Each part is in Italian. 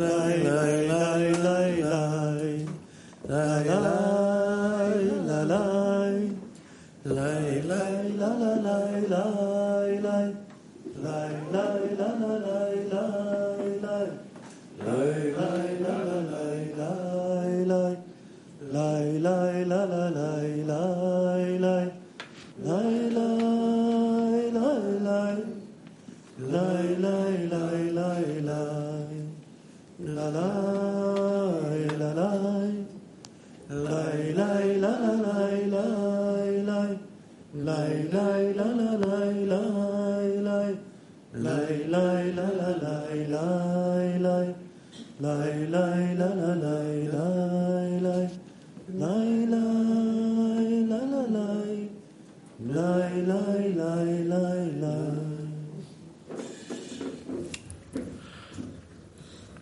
lay lay lay la la la la la. La la la la la la la la la la la la Lay, lay, la la lay, lay, lay, lay, lay, lay, lay,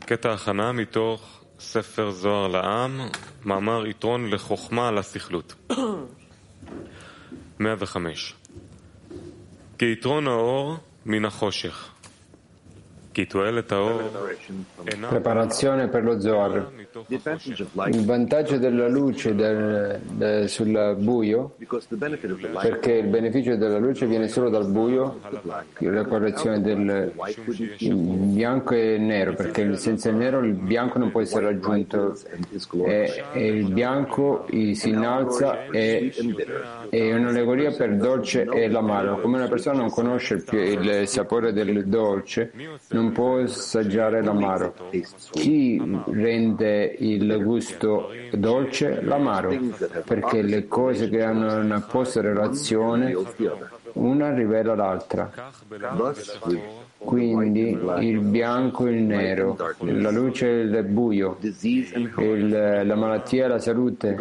קטע הכנה מתוך ספר זוהר לעם, מאמר יתרון לחוכמה על הסכלות. 105 כיתרון האור מן החושך Preparazione per lo Zohar. Il vantaggio della luce del, del, sul buio, perché il beneficio della luce viene solo dal buio, la correzione del bianco e nero, perché senza il nero il bianco non può essere raggiunto e, e il bianco si innalza e è un'allegoria per dolce e l'amaro. Come una persona non conosce il, il sapore del dolce, non può assaggiare l'amaro. Chi rende il gusto dolce? L'amaro, perché le cose che hanno una posta relazione, una rivela l'altra. Quindi il bianco e il nero, la luce e il buio, il, la malattia e la salute,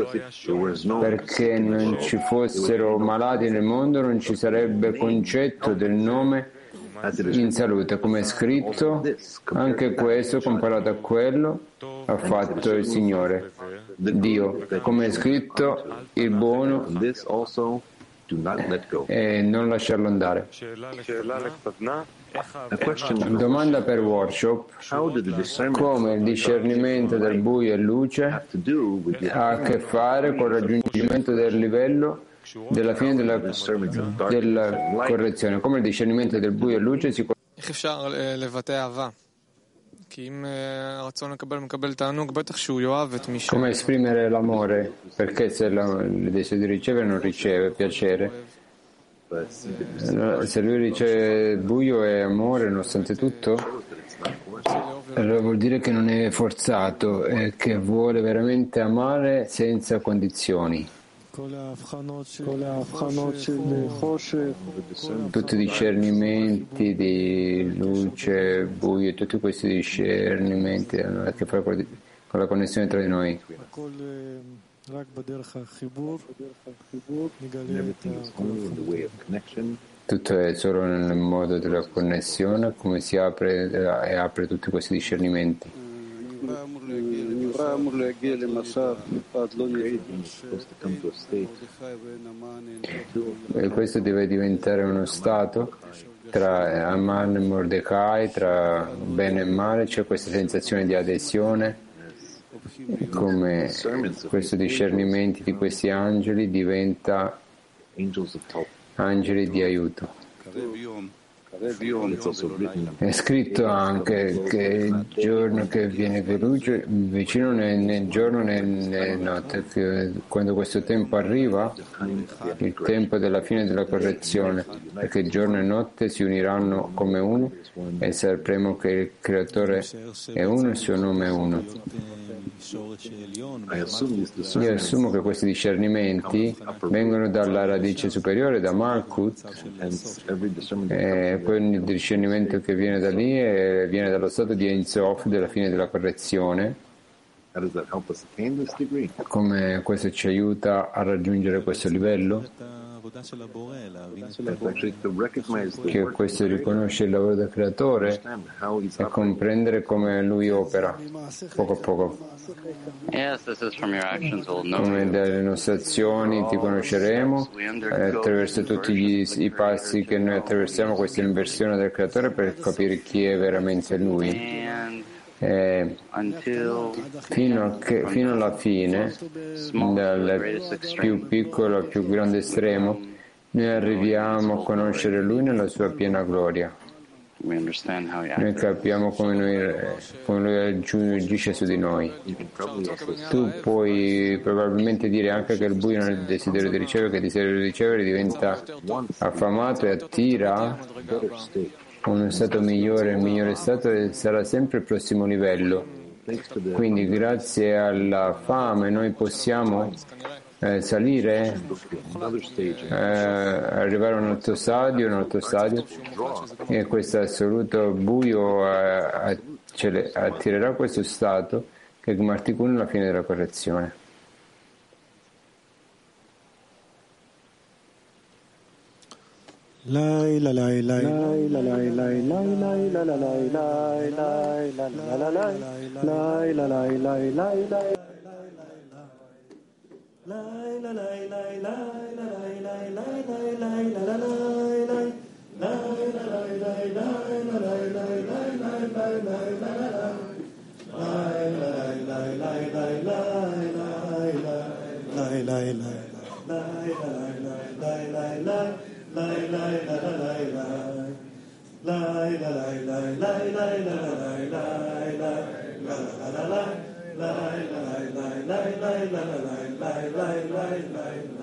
perché non ci fossero malati nel mondo non ci sarebbe concetto del nome in salute, come è scritto, anche questo comparato a quello ha fatto il Signore, Dio, come è scritto, il buono e non lasciarlo andare. Domanda per workshop. Come il discernimento del buio e luce ha a che fare con il raggiungimento del livello della fine della, della correzione? Come il discernimento del buio e luce si come esprimere l'amore? Perché se il desiderio di ricevere non riceve piacere. Se lui riceve buio e amore nonostante tutto, allora vuol dire che non è forzato e che vuole veramente amare senza condizioni. Tutti i discernimenti di luce, buio, tutti questi discernimenti hanno a che fare con la connessione tra di noi. Tutto è solo nel modo della connessione, come si apre e apre tutti questi discernimenti. E questo deve diventare uno stato tra Aman e Mordecai, tra bene e male, c'è questa sensazione di adesione, come questo discernimento di questi angeli diventa angeli di aiuto. È scritto anche che il giorno che viene vicino nel, giorno e nella notte, quando questo tempo arriva, il tempo della fine della correzione, perché giorno e notte si uniranno come uno e sapremo che il Creatore è uno e il suo nome è uno. Io assumo che questi discernimenti vengono dalla radice superiore, da Malkut, e poi il discernimento che viene da lì viene dallo stato di Ein Sof, della fine della correzione. Come questo ci aiuta a raggiungere questo livello? Che questo riconosce il lavoro del creatore e comprendere come lui opera. Poco a poco. Come dalle nostre azioni ti conosceremo attraverso tutti gli, i passi che noi attraversiamo questa inversione del creatore per capire chi è veramente lui eh, fino, che, fino, alla fine, dal più piccolo al più grande estremo, noi arriviamo a conoscere Lui nella sua piena gloria. Noi capiamo come lui, come lui agisce su di noi. Tu puoi probabilmente dire anche che il buio non è il desiderio di ricevere, che il desiderio di ricevere diventa affamato e attira uno stato migliore, il migliore stato sarà sempre il prossimo livello. Quindi grazie alla fame noi possiamo eh, salire, eh, arrivare a un altro stadio, un altro stadio e questo assoluto buio eh, attirerà questo stato che articolo alla fine della correzione. Lay la lay lay lay la lay lay lay lay la la lay lay lay la la la lay lay la lay lay lay lay Lay lay lay lay lay lay lay la la lay lay lay la lay lay lay lay la la lay lay lay la la la la lay lay lay lay lay la la lay lay lay lay